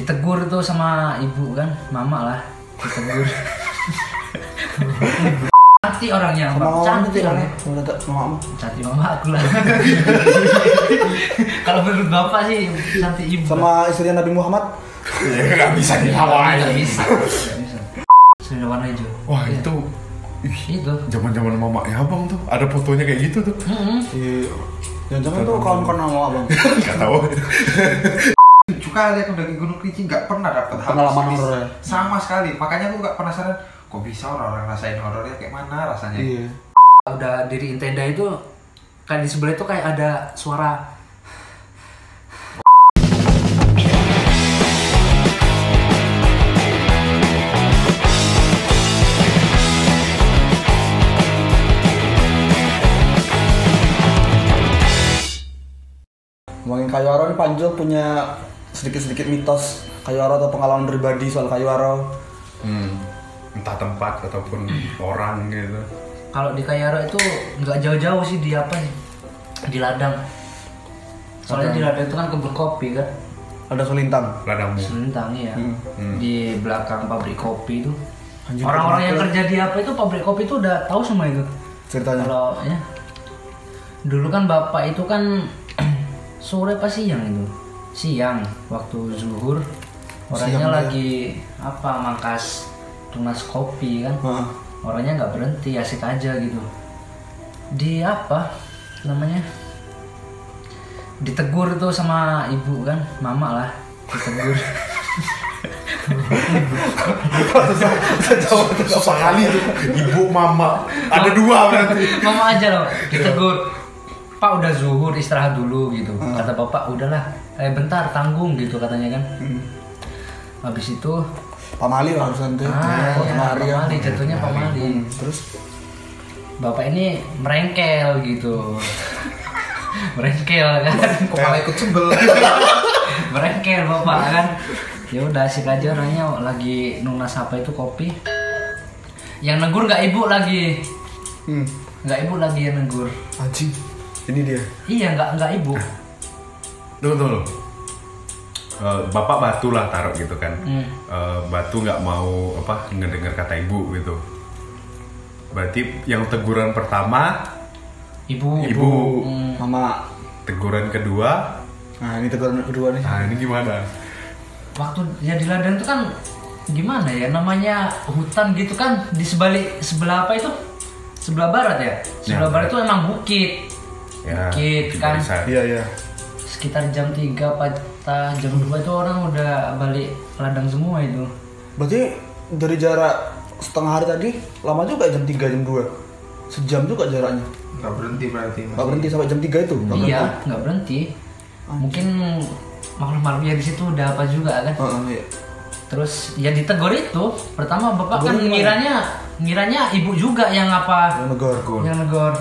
ditegur tuh sama ibu kan mama lah ditegur cantik orangnya Sama mama cantik itu orangnya? Udah tak sama mama. cantik mama aku lah kalau menurut bapak sih cantik ibu Sama istri Nabi Muhammad. Ya nggak bisa nggak dilawan. bisa nggak bisa sudah warna hijau Wah Iya. itu ih, itu zaman-zaman mamanya abang tuh ada fotonya kayak gitu tuh. Mm-mm. Iya. Jangan-jangan tuh kawan-kawan sama abang. Gak tahu. Juga lihat mendaki Gunung Kerinci nggak pernah dapat hal Pengalaman horor ya? Sama sekali. Makanya aku nggak penasaran kok bisa orang-orang rasain horornya kayak mana rasanya. Iya. udah diri tenda itu kayak di sebelah itu kayak ada suara Ngomongin kayu aro nih Panjul punya sedikit-sedikit mitos kayu aro atau pengalaman pribadi soal kayu aro. Hmm, entah tempat ataupun orang gitu. kalau di Kayaro itu nggak jauh-jauh sih di apa sih di ladang soalnya di ladang itu kan kebun kopi kan Ada selintang. Ladangmu. Selentang ya Hmm. di belakang pabrik kopi itu orang-orang yang kerja di apa itu pabrik kopi itu udah tahu semua itu Ceritanya. kalau ya dulu kan bapak itu kan sore pas siang itu siang waktu zuhur orangnya Siang, ya. lagi apa mangkas tunas kopi kan Heeh. orangnya nggak berhenti asik aja gitu di apa namanya ditegur tuh sama ibu kan mama lah ditegur Susah kali tuh. Ibu, mama. Ada dua berarti. mama aja loh ditegur pak udah zuhur istirahat dulu gitu kata bapak udahlah eh bentar tanggung gitu katanya kan habis itu Pamali lah harus nanti. Ah, ya. pamali, jatuhnya pamali. Hmm, Terus bapak ini merengkel gitu merengkel kan Kok malah ikut sebel. merengkel bapak kan ya udah asik aja orangnya lagi nunas apa itu kopi yang negur nggak ibu lagi hmm. nggak ibu lagi yang negur Anjing. Ini dia. iya nggak nggak ibu Tunggu, tunggu. Eh, bapak batu lah taruh gitu kan. Hmm. Eh, batu nggak mau apa ngedengar kata ibu gitu. Berarti yang teguran pertama ibu ibu, Hmm. Mama. teguran kedua. Nah, ini teguran kedua nih. Nah ini gimana? waktu ya di ladang itu kan gimana ya namanya hutan gitu kan di sebalik sebelah apa itu sebelah barat ya sebelah Ya, barat itu emang bukit Ya, Bukit, kan. Iya, iya. Sekitar jam 3 patah jam 2 itu orang udah balik ladang semua itu Berarti dari jarak setengah hari tadi lama juga jam 3 jam 2. Sejam juga jaraknya. Nggak berhenti berarti. Mas. Gak berhenti sampai jam 3 itu. Nggak iya berhenti. nggak berhenti mungkin makhluk-makhluknya di situ udah apa juga kan Heeh, iya. terus ya ditegur itu pertama bapak kan Tegurnya gimana? ngiranya ngiranya ibu juga yang apa Yang negor. yang negor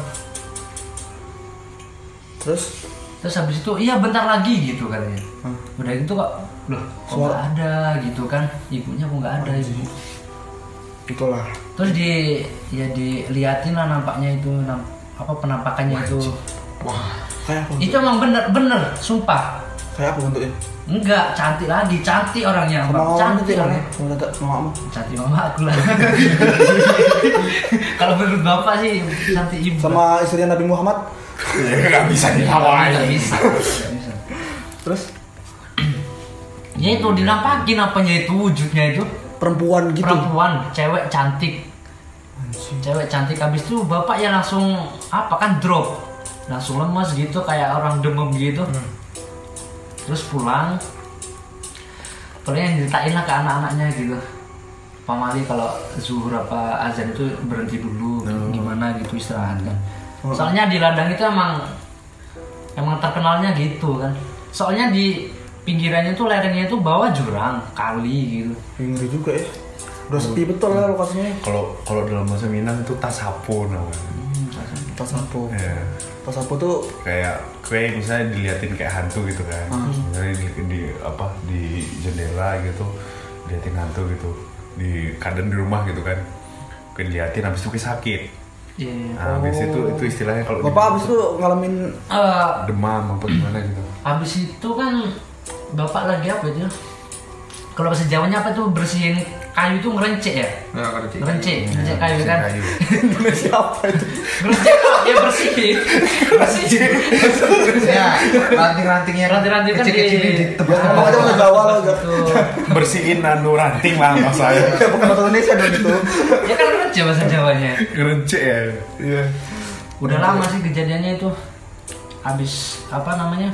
Terus terus habis itu iya bentar lagi gitu katanya Hah? udah gitu kok loh kok Suara- nggak ada gitu kan ibunya kok nggak ada ibu itulah. terus di ya diliatin lah nampaknya itu nam- apa penampakannya itu Wah, Kayak apa? itu emang bener bener sumpah Kayak apa bentuknya? enggak cantik lagi cantik orangnya Sama cantik ya? orangnya Sama mama. cantik mama aku lah kalau menurut bapak sih cantik ibu Sama istri Nabi Muhammad. Ya nggak bisa dilawan. nggak bisa Terus? Ya itu dinampakin apanya itu wujudnya itu? Perempuan gitu. perempuan cewek cantik. Cewek cantik habis itu bapak ya langsung apa kan drop. Langsung lemas gitu kayak orang demam gitu. Terus pulang. Pokoknya yang ceritain lah ke anak-anaknya gitu. Pamali kalau zuhur apa azan itu berhenti dulu gimana gitu istirahat kan soalnya di ladang itu emang emang terkenalnya gitu kan soalnya di pinggirannya tuh lerengnya itu bawah jurang kali gitu Ngeri juga ya. Udah sepi betul lah lokasinya. Kalau kalau dalam bahasa Minang itu tasapo namanya. Tas sapu. Ya. Tas sapu tuh kayak kue misalnya diliatin kayak hantu gitu kan misalnya di, di apa di jendela gitu diliatin hantu gitu di kadang di rumah gitu kan diliatin habis itu sakit Iya. nah, habis itu itu istilahnya kalau Bapak abis itu ngalamin Eh, demam apa gimana gitu? habis itu kan bapak lagi apa itu? Kalau bahasa Jawanya apa tuh bersihin kayu itu ngerencek ya? Nggak ngerti. Ngerencek, ngerencek kayu kan? kayu. Indonesia apa itu? Ngerencek ya bersihin, bersihin. Ya, ranting-ranting yang Ranting-ranting kan kecil-kecil di- ini Ya, ditebas ngomong aja bahasa Jawa lo gak. Tuh. bersihin anu ranting lah mas saya Ya bukan bahasa Indonesia dong itu. Ya kan ngerencek bahasa Jawanya. ngerencek ya Iya. Udah lama sih kejadiannya itu. Habis apa namanya?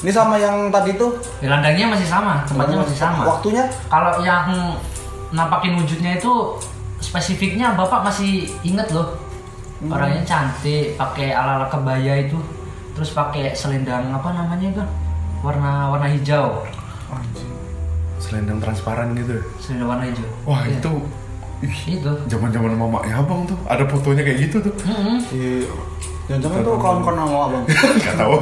Ini sama yang tadi tuh. Ya, landangnya masih sama, tempatnya masih sama. Waktunya Kalau yang nampakin wujudnya itu spesifiknya bapak masih inget loh. Orangnya cantik, pakai ala-ala kebaya itu, terus pakai selendang apa namanya itu, warna warna hijau, selendang transparan gitu selendang warna hijau. wah Iya. itu ih, itu. zaman zaman mamanya abang tuh ada fotonya kayak gitu tuh Mm-mm. Iya. Jangan-jangan tuh kawan-kawan sama abang. nggak tahu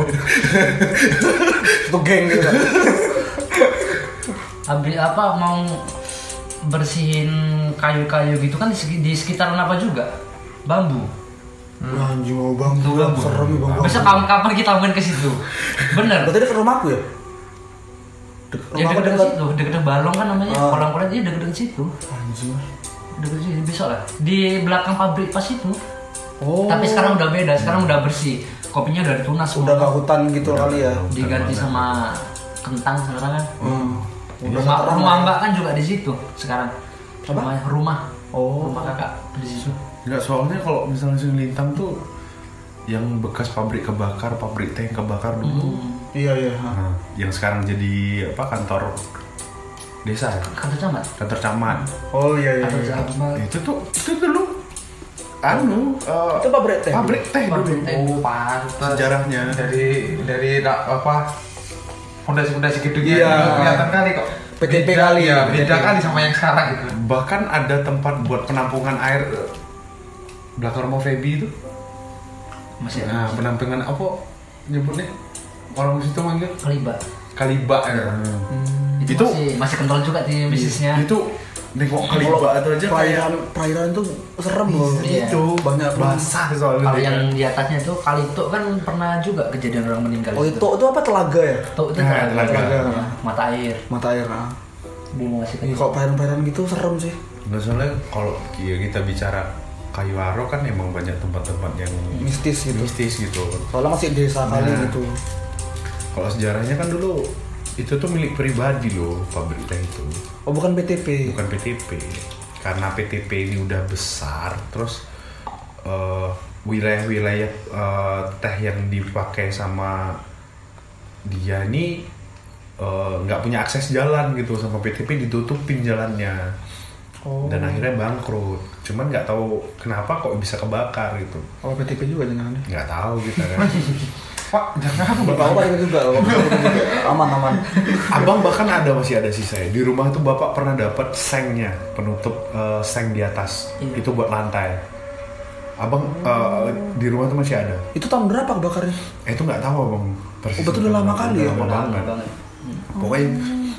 Itu geng gitu kan. Habis apa mau bersihin kayu-kayu gitu kan di seki- di sekitaran apa juga bambu. Wah, anjing mau. Tuh, bang. Serem bang. Besok kapan-kapan kita main ke situ. Bener. Berarti dekat rumahku ya? Dek- Ya Rumahku deket-deket dekat. situ, deket-deket balong kan namanya. Ah. Kolam-kolam dia deket-deket situ. Anjing. Deket situ besok lah. Di belakang pabrik pas itu. Oh. Tapi sekarang udah beda, sekarang udah bersih. Kopinya udah ditunas udah semua. gak hutan gitu kali ya. Diganti sama kentang sekarang kan. Hmm. Rumah, rumah ya. mbak kan juga di situ sekarang. Apa? Rumah, rumah. Oh. Rumah kakak di situ. nggak soalnya kalau misalnya lintang tuh yang bekas pabrik kebakar pabrik teh yang kebakar dulu Iya iya. ha. nah, yang sekarang jadi apa kantor desa ya? Kantor camat. kantor camat Oh iya iya. Kantor iya. camat. itu tuh itu dulu anu eh, Itu pabrik teh. pabrik teh Pabrik dulu teh. Oh, pantas. sejarahnya Dari dari da- apa? Fondasi-fondasi gedungnya Iya. itu kelihatan kali kok. PTP Beda- kali ya, Beda PTP. kali sama yang sekarang gitu. bahkan ada tempat buat penampungan air eh, belakang rumah Feby itu Masih nah ada. penampungan apa nyebutnya orang situ manggil Kaliba. kaliba ya Itu, Itu- masih, masih kental juga di bisnisnya. itu nengok kaliba itu aja kayak perairan perairan tuh serem loh. Iya. Itu banyak basah soalnya Kalau yang di atasnya itu Kalito kan pernah juga kejadian orang meninggal. Oh itu itu apa telaga ya? Tok itu Nah, telaga. telaga. Ya, Mata air. Mata air. Nah. Dulu masih Ini kecil. kok perairan-perairan gitu serem sih. Nggak soalnya kalau ya kita bicara kayu aro kan emang banyak tempat-tempat yang Mistis gitu. mistis gitu. Soalnya masih desa kali Nah. gitu. Kalau sejarahnya kan dulu itu tuh milik pribadi loh pabrik teh itu, Oh bukan PTP. bukan PTP. Karena PTP ini udah besar, terus eh, wilayah-wilayah eh, teh yang dipakai sama dia ini eh, nggak punya akses jalan gitu sama PTP ditutupin jalannya. Oh. dan akhirnya bangkrut cuman nggak tahu kenapa kok bisa kebakar gitu Oh PTP juga jangan nggak tahu kita kan Pak, jangan. Bapak apa PTP juga? Aman aman. abang bahkan ada masih ada sisa ya. di rumah tuh bapak pernah dapat sengnya penutup eh, seng di atas Iya. itu buat lantai abang eh, di rumah tuh masih ada Itu tahun berapa kebakarnya? eh itu nggak tahu abang persis Oh, betul udah lama kali ya? lama banget banget. pokoknya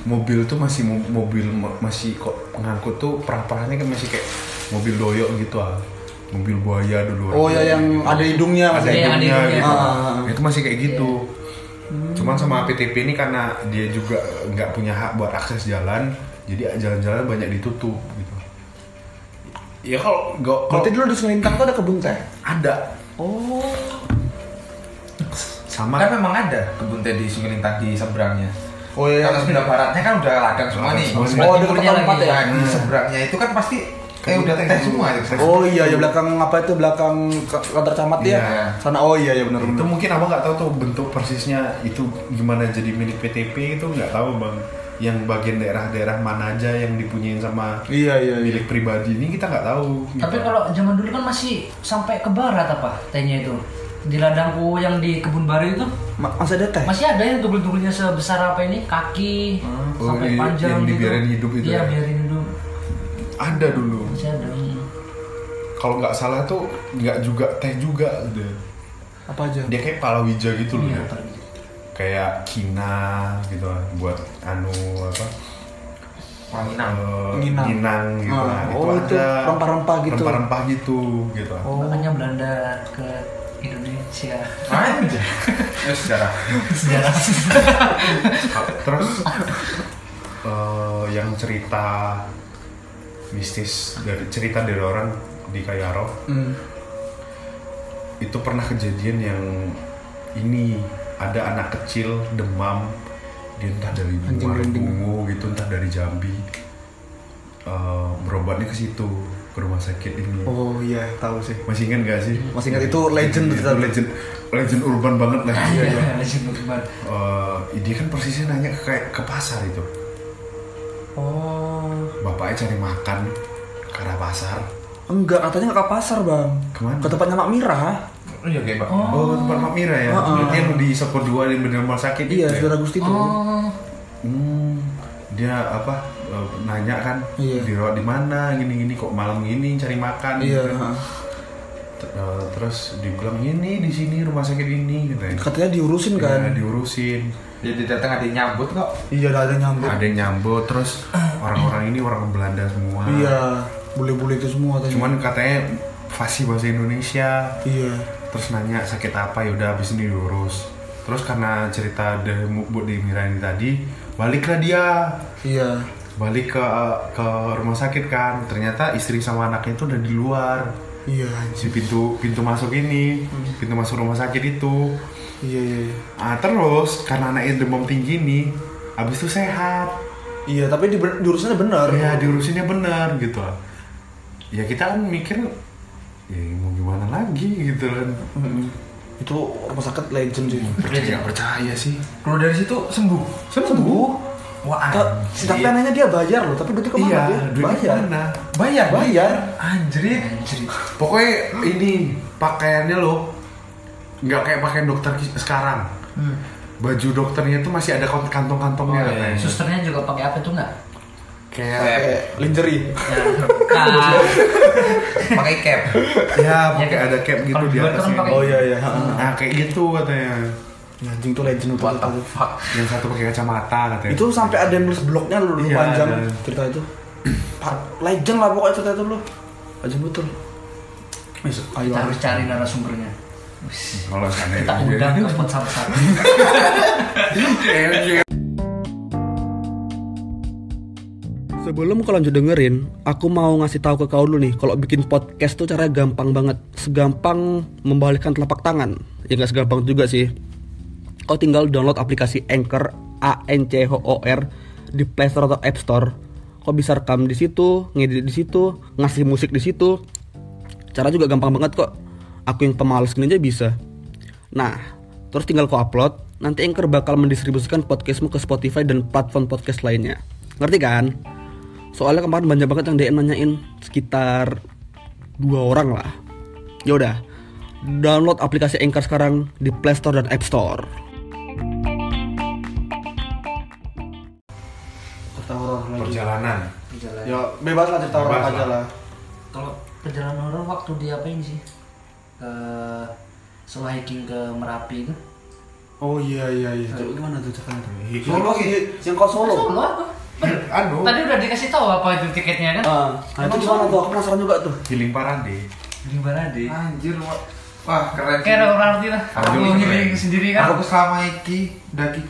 mobil tuh masih mo- mobil ma- masih kok ngangkut tuh perah-perahnya kan masih kayak mobil doyok gitu ah mobil buaya dulu Oh ya yang ada hidungnya ada masih. Iya, yang ada hidungnya hidungnya. gitu. Ah. itu masih kayak gitu cuman sama PTP ini karena dia juga nggak punya hak buat akses jalan jadi jalan-jalan banyak ditutup gitu ya kalau nggak kalau Berarti dulu di Selintang tuh ada kebun teh. ada Oh. sama Kan memang ada kebun teh di Sungai Lintang di seberangnya. Oh iya. Kalau sebelah baratnya kan udah ladang semua nih. Oh, sebelah Oh, timurnya tempat ya. Nah, di seberangnya itu kan pasti Kebun udah teh semua itu. Oh iya ya belakang apa itu belakang ka- kantor camat ya? Iya. Sana oh iya ya benar itu benar. mungkin abang nggak tahu tuh bentuk persisnya itu gimana jadi milik PTP itu nggak tahu bang yang bagian daerah-daerah mana aja yang dipunyain sama Iya iya iya. milik pribadi ini kita nggak tahu Tapi gitu. kalau zaman dulu kan masih sampai ke barat apa tehnya itu. Di ladangku yang di kebun baru itu Ma- masih ada teh? masih ada yang tugul-tugulnya sebesar apa ini kaki Oh, sampai i- panjang yang gitu. dibiarin hidup itu Iya, ya? biarin. Ada dulu Masih ada. kalau nggak salah tuh nggak juga teh juga gitu. Apa aja? dia kayak palawija gitu loh Iya, ya. kayak kina gitu lah, buat anu apa Wanginang. eh, Nginang. nginang gitu Ah, lah. oh, itu rempah-rempah gitu. rempah-rempah gitu gitu. Oh. Makanya Belanda ke Indonesia. Anjir. Ya sejarah. Sejarah. terus eh, yang cerita mistis dari cerita dari orang di Kayaro Hmm. itu pernah kejadian yang ini ada anak kecil demam dia entah dari bungu gitu entah dari Jambi Eh, berobatnya ke situ ke rumah sakit ini Oh iya, tahu sih. masih ingat gak sih Masih ingat, itu legend Itu ternyata. legend legend urban banget lah Iya, iya. Legend urban. Eh, dia kan persisnya nanya ke kayak ke pasar itu Oh. bapaknya cari makan ke arah pasar Enggak, katanya nggak ke pasar, Bang. Ke mana? Ke tempatnya Mak Mira. Oh iya kayak Pak. oh, tempat Mak Mira ya berarti yang di Soko 2 di bener rumah sakit Iya, itu ya? Saudara Gusti itu. Oh. Hmm, dia apa eh, nanya kan Iya. di mana gini-gini kok malam gini cari makan Iya, gitu. Eh, terus dibilang ini di sini rumah sakit ini gitu ya. Katanya diurusin kan. Ya, diurusin Jadi datang ada yang nyambut kok. Iya, ada yang nyambut. ada yang nyambut terus orang-orang ini orang Belanda semua Iya, bule-bule itu semua katanya. cuman katanya fasih bahasa Indonesia Iya. terus nanya sakit apa ya udah habis ini diurus terus karena cerita dari Bu di Mirani tadi baliklah dia Iya. balik ke ke rumah sakit kan ternyata istri sama anaknya itu udah di luar Iya, anjir. si pintu pintu masuk ini pintu masuk rumah sakit itu Iya, iya, iya. ah terus karena anaknya demam tinggi nih abis itu sehat Iya, tapi di, diurusannya benar. ya diurusinnya benar gitu ya kita kan mikir ya mau gimana lagi gitu kan Mm-mm. Itu rumah sakit legend sih. percaya percaya sih Keluar dari situ sembuh. Sembuh. Wah. Tapi anehnya dia bayar loh, tapi duitnya ke mana iya dia? duitnya bayar. mana Bayar, Bayar. Anjir. pokoknya ini pakaiannya loh nggak kayak pakaian dokter sekarang baju dokternya tuh masih ada kant- kantong-kantongnya Oh, iya. katanya. Susternya juga pakai apa tuh nggak? kayak Kayak lingerie. Ya, nah, Pakai cap. ya pakai kayak- ada cap gitu di kan atasnya Oh iya iya. heeh. nah kayak gitu katanya Ya, Anjing tuh legend itu. What the itu. fuck? yang satu pakai kacamata katanya Itu sampai ada yang nulis blognya lu Iya, panjang ada. cerita itu. Pak, legend lah pokoknya cerita itu lu. Legend betul. Ayo. kita harus cari narasumbernya. kalau sana Kita undang ke spot satu-satu. Sebelum kau lanjut dengerin, aku mau ngasih tahu ke kau dulu nih, kalau bikin podcast tuh caranya gampang banget, segampang membalikkan telapak tangan. Ya nggak segampang juga sih. Kau tinggal download aplikasi Anchor A N C H O R di Play Store atau App Store. Kau bisa rekam di situ, ngedit di situ, ngasih musik di situ. Cara juga gampang banget kok. Aku yang pemalas aja bisa. Nah, terus tinggal kau upload, nanti Anchor bakal mendistribusikan podcastmu ke Spotify dan platform podcast lainnya. Ngerti kan? Soalnya kemarin banyak banget yang DM nanyain sekitar dua orang lah. Ya udah, download aplikasi Anchor sekarang di Play Store dan App Store. Perjalanan Perjalanan. Ya bebas lah cerita Bebas aja lah. Kalau perjalanan horor waktu dia apa ini sih? Ke solo hiking ke Merapi itu. Oh iya iya iya. Itu gimana tuh ceritanya tuh? Solo Solo sih, yang kau solo. Solo apa? anu Tadi udah dikasih tahu apa itu tiketnya kan? Ah, nah itu gimana tuh? Aku penasaran juga tuh. healing parade Di Barade. Anjir, wah. Wah, keren. sih. Kayak orang arti lah. Aduh, Aku keren. healing sendiri kan. Aku selama iki daki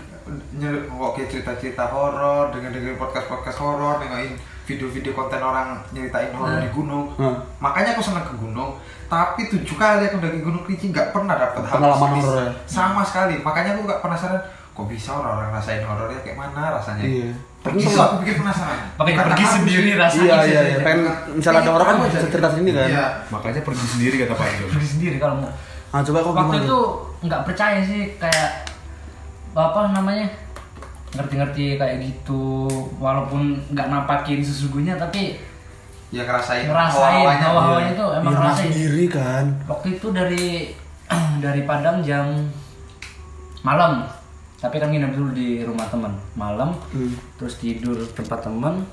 oke cerita-cerita horor, dengan dengerin podcast-podcast horor, nengokin video-video konten orang nyeritain horor Nah. di gunung. Hmm. Makanya aku seneng ke gunung. Tapi tujuh kali aku daki Gunung Kerinci nggak pernah dapet hal Pengalaman mistis. horor ya? Sama sekali. Makanya aku gak penasaran kok bisa orang-orang rasain horornya kayak mana rasanya. Iya. Pergi Tapi tuh aku bikin penasaran. Pakai Bukan pergi aku sendiri sih. rasanya. Iya sih. iya iya. Pengen misalnya ada orang kan bisa cerita sendiri kan. Iya. makanya pergi sendiri kata Pak Jo Pergi sendiri kalau mau. Ah coba kau Waktu gimana? itu nggak percaya sih kayak apa namanya ngerti-ngerti kayak gitu walaupun nggak nampakin sesungguhnya tapi Ya ngerasain ngerasain hawa-hawanya. itu emang Iya, ngerasain sendiri kan. waktu itu dari dari Padang jam malam tapi kan nginep dulu di rumah teman malam Hmm. terus tidur tempat teman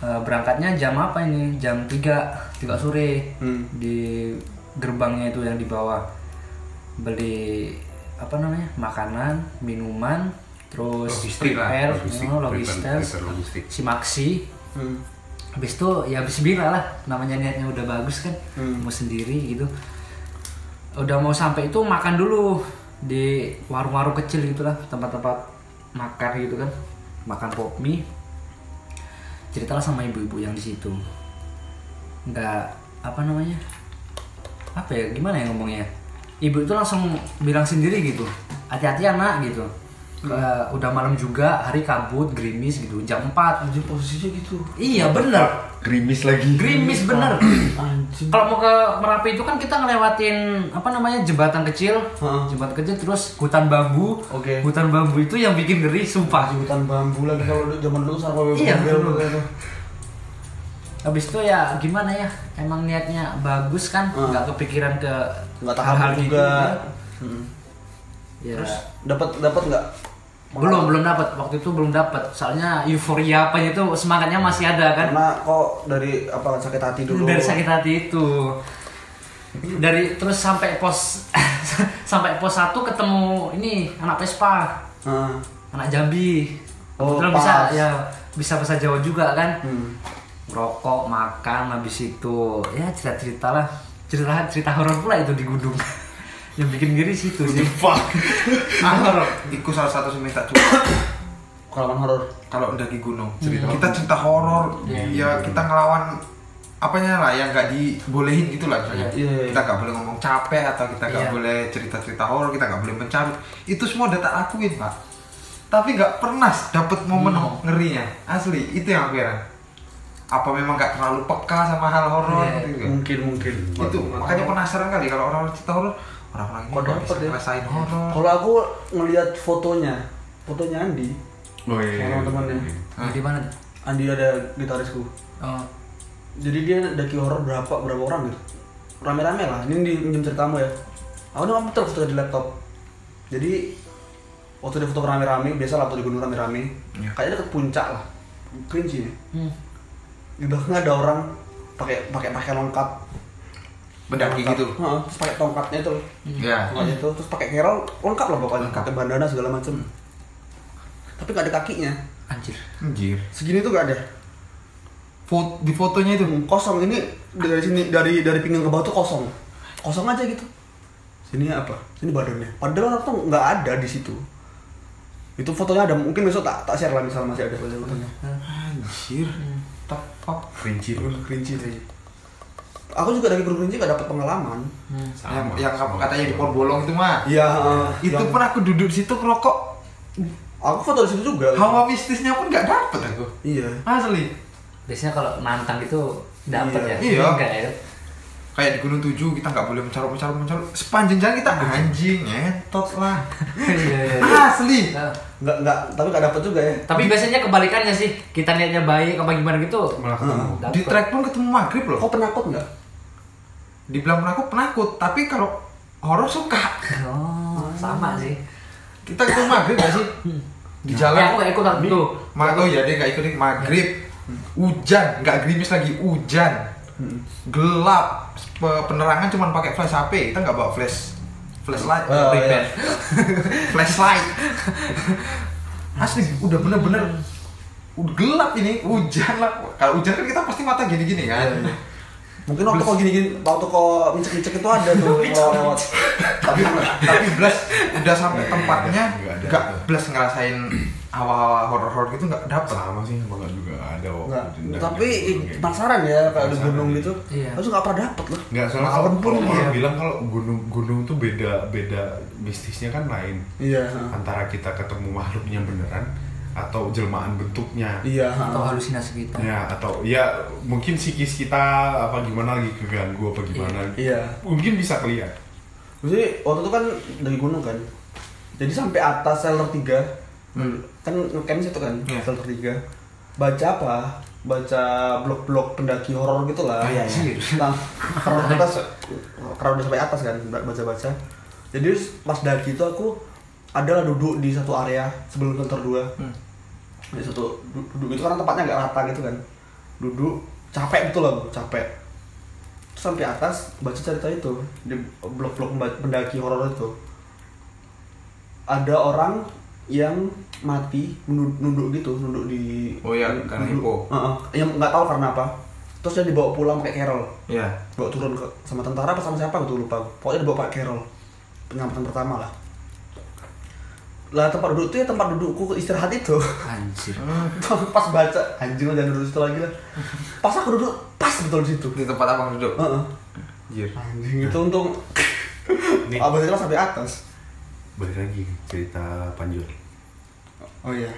Eh, berangkatnya jam apa ini jam 3 3 sore Hmm. di gerbangnya itu yang di bawah beli apa namanya makanan minuman terus Logistik lah, prepare logistik, oh, prepare- logistik, prepare logistik. si Maxi. Hmm. habis itu ya habis bira lah namanya niatnya udah bagus kan Hmm. mau sendiri gitu. Udah mau sampai itu makan dulu di warung-warung kecil gitulah tempat-tempat makan gitu kan. Makan pop mie. Ceritalah sama ibu-ibu yang di situ. Nggak apa namanya apa ya gimana ya ngomongnya ibu itu langsung bilang sendiri gitu hati-hati anak gitu Eh, udah malam juga hari kabut gerimis gitu jam 4 Anjir posisinya gitu. iya bener Gerimis lagi. gerimis bener kalau mau ke Merapi itu kan kita ngelewatin apa namanya jembatan kecil Heeh. jembatan kecil terus hutan bambu Oke. hutan bambu itu yang bikin ngeri sumpah Hutan bambu lagi kalau dulu- zaman dulu sama Iya, bebel dulu. gitu. Habis itu ya gimana ya? Emang niatnya bagus kan? Nggak kepikiran ke Nggak hal-hal gitu juga. ya. Ya, Terus dapat dapat nggak? belum belum dapat waktu itu belum dapat soalnya euforia apa itu semangatnya masih ada kan? Karena kok dari apa sakit hati dulu. dari sakit hati itu. Dari terus sampai pos sampai pos satu ketemu ini anak Vespa. Heeh. anak Jambi. Oh, kebetulan bisa ya bisa bahasa Jawa juga kan? Hmm. Rokok makan habis itu ya cerita cerita lah cerita cerita horor pula itu di gunung yang bikin ngiri situ sih Fuck. horor Iku salah satu yang minta Pengalaman horor. kalau mendaki gunung. Kita cerita horor, Iya. ya kita ngelawan apanya lah yang nggak dibolehin gitu lah misalnya. Iya, iya. Kita nggak boleh ngomong capek atau kita nggak Iya. boleh cerita-cerita horor, kita nggak boleh mencarut. Itu semua udah tak lakuin pak. Tapi nggak pernah dapet momen Hmm. ngerinya. Asli, itu yang aku heran. Apa memang nggak terlalu peka sama hal horor Iya. gitu kan? Mungkin mungkin. itu makanya penasaran kali kalau orang cerita horor orang-orang ini dapet bisa ya? ngerasain horor Kalau aku ngelihat fotonya, fotonya Andi, Oh iya. Sama temannya. Nah, di mana? Andi ada gitarisku. oh Jadi dia daki horor berapa berapa orang gitu? Rame-rame lah. Ini di minjem ceritamu ya. Aku udah ngomong terus di laptop. Jadi waktu dia foto rame-rame, biasa lah waktu di gunung rame-rame. Iya. Kayaknya deket puncak lah. Kerinci nih. hmm. Di belakang ada orang pakai pakai pakai lengkap. Mendaki gitu? Heeh, terus pakai tongkatnya itu. ya Tongkatnya itu terus pakai kerol lengkap lah pokoknya. Lengkap. Pakai bandana segala macem. Tapi gak ada kakinya. anjir anjir Segini tuh gak ada. Fot- di fotonya itu Hmm, kosong ini dari sini dari dari pinggang ke bawah tuh kosong kosong aja gitu sini apa sini badannya padahal orang tuh nggak ada di situ itu fotonya ada mungkin besok tak tak share lah misal masih ada fotonya anjir tepat Kerinci tuh. kerinci tadi aku juga dari gunung kerinci gak dapat pengalaman. Hmm. yang, Sama, yang sama. katanya di pohon bolong itu mah iya itu pun aku duduk di situ ngerokok. Aku foto di situ juga. Hawa mistisnya pun nggak dapet aku. Iya. Asli. Biasanya kalau nantang itu dapat Iya. ya? Iya. enggak ya kayak di Gunung Tujuh kita nggak boleh mencarut mencarut. Mencarut sepanjang jalan kita anjing ngetot lah. Iya iya asli. Nah, nggak nggak tapi nggak dapat juga ya. Tapi biasanya kebalikannya sih kita niatnya baik apa gimana gitu Malah ketemu. dapet. di trek pun ketemu maghrib loh. Kau penakut nggak? Dibilang penakut penakut. Tapi kalau horor suka. Oh sama sih. Kita ketemu maghrib gak sih? Di ya jalan aku gak ikut waktu itu. Ma oh ya dia nggak ikutin maghrib. Hujan nggak gerimis lagi hujan gelap. Pe- penerangan cuma pakai flash HP kita nggak bawa flash flashlight Oh, iya. flashlight asli udah bener-bener udah gelap ini hujan lah. Kalau hujan kan kita pasti mata gini-gini kan. Iya, iya. mungkin waktu kau gini gini waktu kau micek micek itu ada tuh lewat. Tapi tapi Blas udah sampai tempatnya Nggak ada. nggak Blas ngerasain hawa-hawa horor-horor gitu nggak dapet. Sama sih, nggak juga ada waktu Nggak, tapi gitu, gitu. penasaran ya kalau di gunung iya. gitu. Iya. terus nggak pernah dapet loh Nggak, soalnya kalau pun kalau orang iya. bilang kalau gunung gunung tuh beda beda mistisnya kan lain. Iya. Antara kita ketemu makhluknya beneran atau jelmaan bentuknya. Iya. Atau halusinasi kita. Ya atau ya mungkin psikis kita apa gimana lagi keganggu apa gimana. Iya. Mungkin bisa kelihatan. Jadi waktu itu kan dari gunung kan. Jadi sampai atas shelter 3 kan ngecamp situ kan Iya. shelter 3 baca apa? Baca blog-blog pendaki horor gitu lah Oh, iya, iya. nah karena atas karena udah sampai atas kan baca-baca. Jadi pas daki itu aku adalah duduk di satu area sebelum shelter 2 Hmm. di satu du- duduk itu karena tempatnya agak rata gitu kan. Duduk capek betul lah Bu, capek. Terus sampai atas baca cerita itu di blog-blog pendaki horor itu. Ada orang yang mati nunduk, nunduk gitu nunduk di Oh iya, karena nunduk. hipo. Heeh. yang nggak tahu karena apa. Terus dia dibawa pulang pakai Carol. Ya bawa turun ke sama tentara apa sama siapa gitu lupa. Pokoknya dibawa pakai Carol. Penyelamatan pertama lah. Lah tempat duduk tuh ya tempat dudukku istirahat itu. Anjir. pas baca. Anjing lo jangan duduk situ lagi lah. Pas aku duduk pas betul di situ. Di tempat abang duduk. Heeh. Anjir. anjing itu untung. Abang itu sampai atas. Balik lagi cerita Panjul oh iya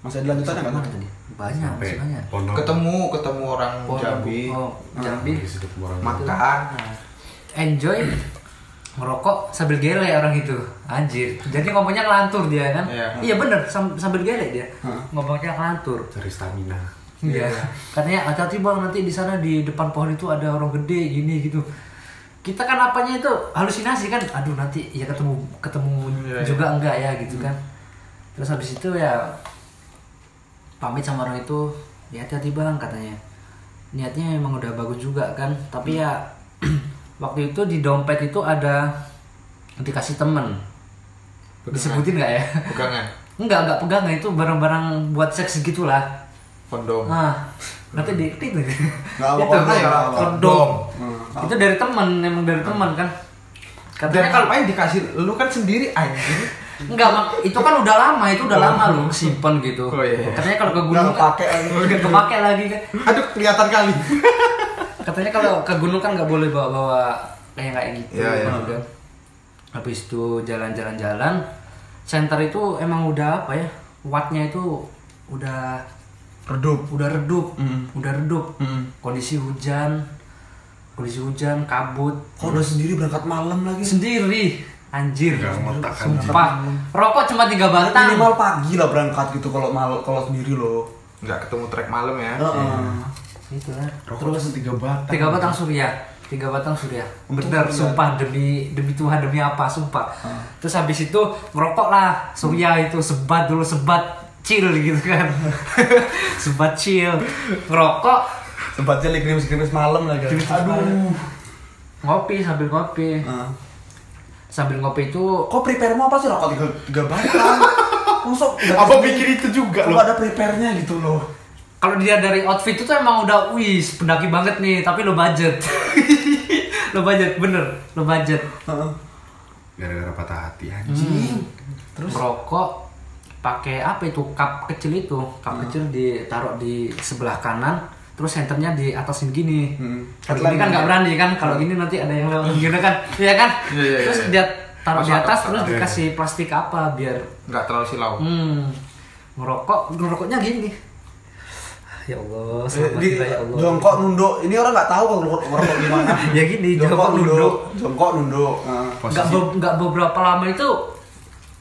masih ada lanjutannya kan tadi? Banyak, sampai masih banyak. Ponok Ketemu ketemu orang Oh, Jambi. Oh, Jambi. di situ orang Makan. Enjoy ngerokok sambil gele orang itu anjir jadi ngomongnya ngelantur dia kan Iya. bener sam- sambil gele dia Hah. ngomongnya ngelantur cari stamina Iya. Katanya hati-hati bang nanti di sana di depan pohon itu ada orang gede gini gitu. Kita kan apanya itu halusinasi kan. Aduh nanti ya ketemu ketemu Iya, juga enggak ya gitu kan. Terus habis itu ya pamit sama orang itu ya hati-hati bang katanya. Niatnya emang udah bagus juga kan. Tapi ya waktu itu di dompet itu ada dikasih temen. Disebutin nggak ya? Pegangan. Enggak, enggak pegangan itu barang-barang buat seks gitulah. Kondom. Nah, nanti di itu. Nggak apa Itu, kondom, ya, kondom. Hmm. Itu dari teman, emang dari teman kan. Dan Katanya kalau dikasih lu kan sendiri anjir. Enggak, Mak, itu kan udah lama, itu udah lama lu simpen gitu. Oh, iya. Katanya kalau ke Nggak gunung kepake lagi. Udah kepake lagi kan. Aduh kelihatan kali. Katanya kalau ke gunung kan nggak boleh bawa-bawa kayak kayak gitu. Iya, iya. kan. Habis itu jalan-jalan-jalan, center itu emang udah apa ya? Wattnya itu udah redup udah redup, Mm. udah redup. Mm. Kondisi hujan, kondisi hujan, kabut, kok udah sendiri berangkat malam lagi sendiri, anjir, Nggak ngotak, anjir. sumpah. Rokok cuma tiga batang. minimal pagi lah berangkat gitu kalau mal kalau sendiri loh Nggak ketemu trek malam ya. Heeh. Itulah. rokok terus tiga batang Tiga batang surya, tiga batang surya. Bener, sumpah demi demi Tuhan demi apa, sumpah. Terus habis itu merokok lah, surya itu sebat dulu sebat chill gitu kan, sebat chill, ngerokok, sempat jeli krimis krimis malam lagi aduh ngopi sambil ngopi, Heeh. Sambil ngopi itu kok prepare mau apa sih? Rokok tiga tiga batang Masuk Apa pikir itu juga loh? ada prepare-nya gitu loh? Kalau dia dari outfit itu tuh emang udah wis pendaki banget nih, tapi lo budget, lo budget bener, lo budget. Gara-gara patah hati anjing. Terus? Merokok pakai apa itu? Cup kecil itu, cup kecil ditaruh di sebelah kanan, terus senternya di atasin gini. Hmm. Kalau gini kan nggak berani kan, kalau gini nanti ada yang lewat gini kan, iya kan? Iya, iya, terus iya. dia taruh di atas, terus dikasih plastik apa biar Nggak terlalu silau. hmm, ngerokok, ngerokoknya gini. Ya Allah, Eh, selamat di kita ya Allah. jongkok nunduk ini orang nggak tahu kalau ngerokok ngerokok gimana Ya gini, jongkok nunduk. jongkok nunduk Heeh. nggak be- nggak beberapa lama itu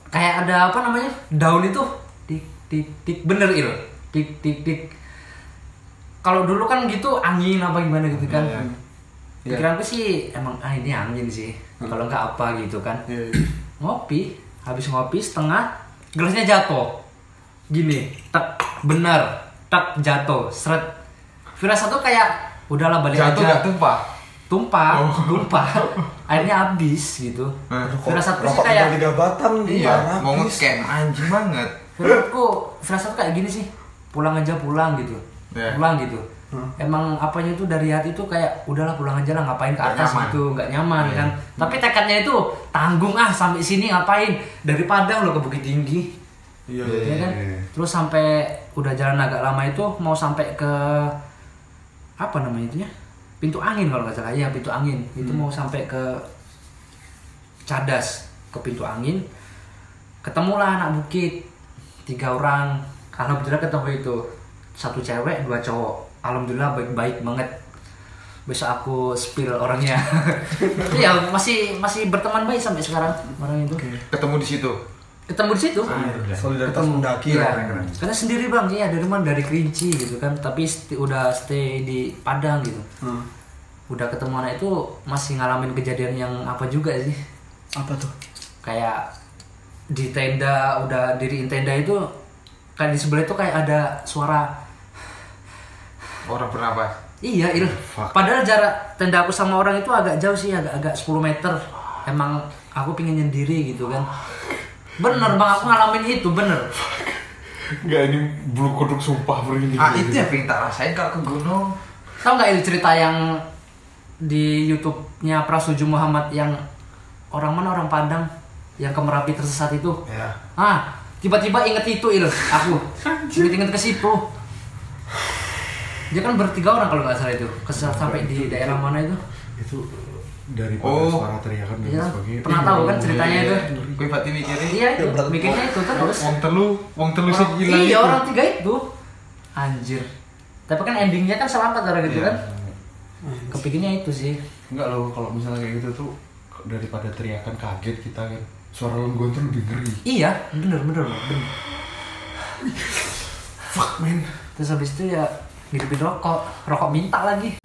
kayak ada apa namanya daun itu tik tik tik bener il tik tik tik kalau dulu kan gitu angin apa gimana gitu kan? Iya. pikiranku sih emang ah ini angin sih. Kalau nggak apa gitu kan. Iya, iya. ngopi. Habis ngopi setengah gelasnya jatuh. Gini tak bener. Tak jatuh. Seret. Firasat tuh kayak udahlah balik Jatuh aja. nggak? Tumpah. tumpah. Tumpah. Airnya habis gitu. Eh, firasatku sih kayak tiga batang Iya, mau ngecamp. Anjing banget. firasatku firasatku kayak gini sih. Pulang aja pulang gitu Iya. pulang gitu. Emang apanya itu dari hati itu kayak udahlah pulang aja lah ngapain ke atas nyaman. gitu nggak nyaman kan. Tapi tekadnya itu tanggung ah sampai sini ngapain? Dari Padang lo ke Bukit Tinggi. Iya Iya, ya kan? iya. terus sampai udah jalan agak lama itu mau sampai ke apa namanya itu ya pintu angin kalau nggak salah. Ya pintu angin. Itu mau sampai ke cadas ke pintu angin. Ketemulah anak bukit tiga orang. Alhamdulillah ketemu itu satu cewek dua cowok. Alhamdulillah baik-baik banget. Besok aku spill orangnya. Ya masih masih berteman baik sampai sekarang orang itu. Ketemu di situ. ketemu di situ? Solidaritas mendaki Iya. lah Karena sendiri bang, iya dari mana dari Kerinci gitu kan, tapi st- udah stay di Padang gitu. Hmm. Udah ketemu anak itu masih ngalamin kejadian yang apa juga sih, apa tuh? Kayak di tenda udah diriin tenda itu kayak di sebelah itu kayak ada suara Orang bernapas. iya il padahal jarak tenda aku sama orang itu agak jauh sih agak agak 10 meter. Emang aku pingin nyendiri gitu kan. Bener bang aku ngalamin itu bener. Enggak ini bulu kuduk sumpah begini. Ah itu yang pengen tak rasain kalau ke gunung. Tahu nggak ini cerita yang di YouTube-nya Prasuju Muhammad yang orang mana orang Padang yang ke Merapi tersesat itu? Ya. ah tiba-tiba inget itu il aku. Inget-inget ke situ dia kan bertiga orang kalau nggak salah itu. Kesesat sampai di daerah mana itu? Itu dari Oh. suara teriakan dan Iya, sebagainya. Pernah tahu kan ceritanya itu? Gue pati mikirin. iya itu. Bikinnya itu terus. Wong telu, wong telu Orang- hilang iya orang tiga itu. Anjir. Tapi kan endingnya kan selamat orang gitu Iya. kan? Kepikirnya itu sih. Enggak loh kalau misalnya kayak gitu tuh daripada teriakan kaget kita kan suara lenggon tuh lebih ngeri. Iya bener bener bener. Fuck man. Terus habis itu ya ngidupin rokok. Rokok minta lagi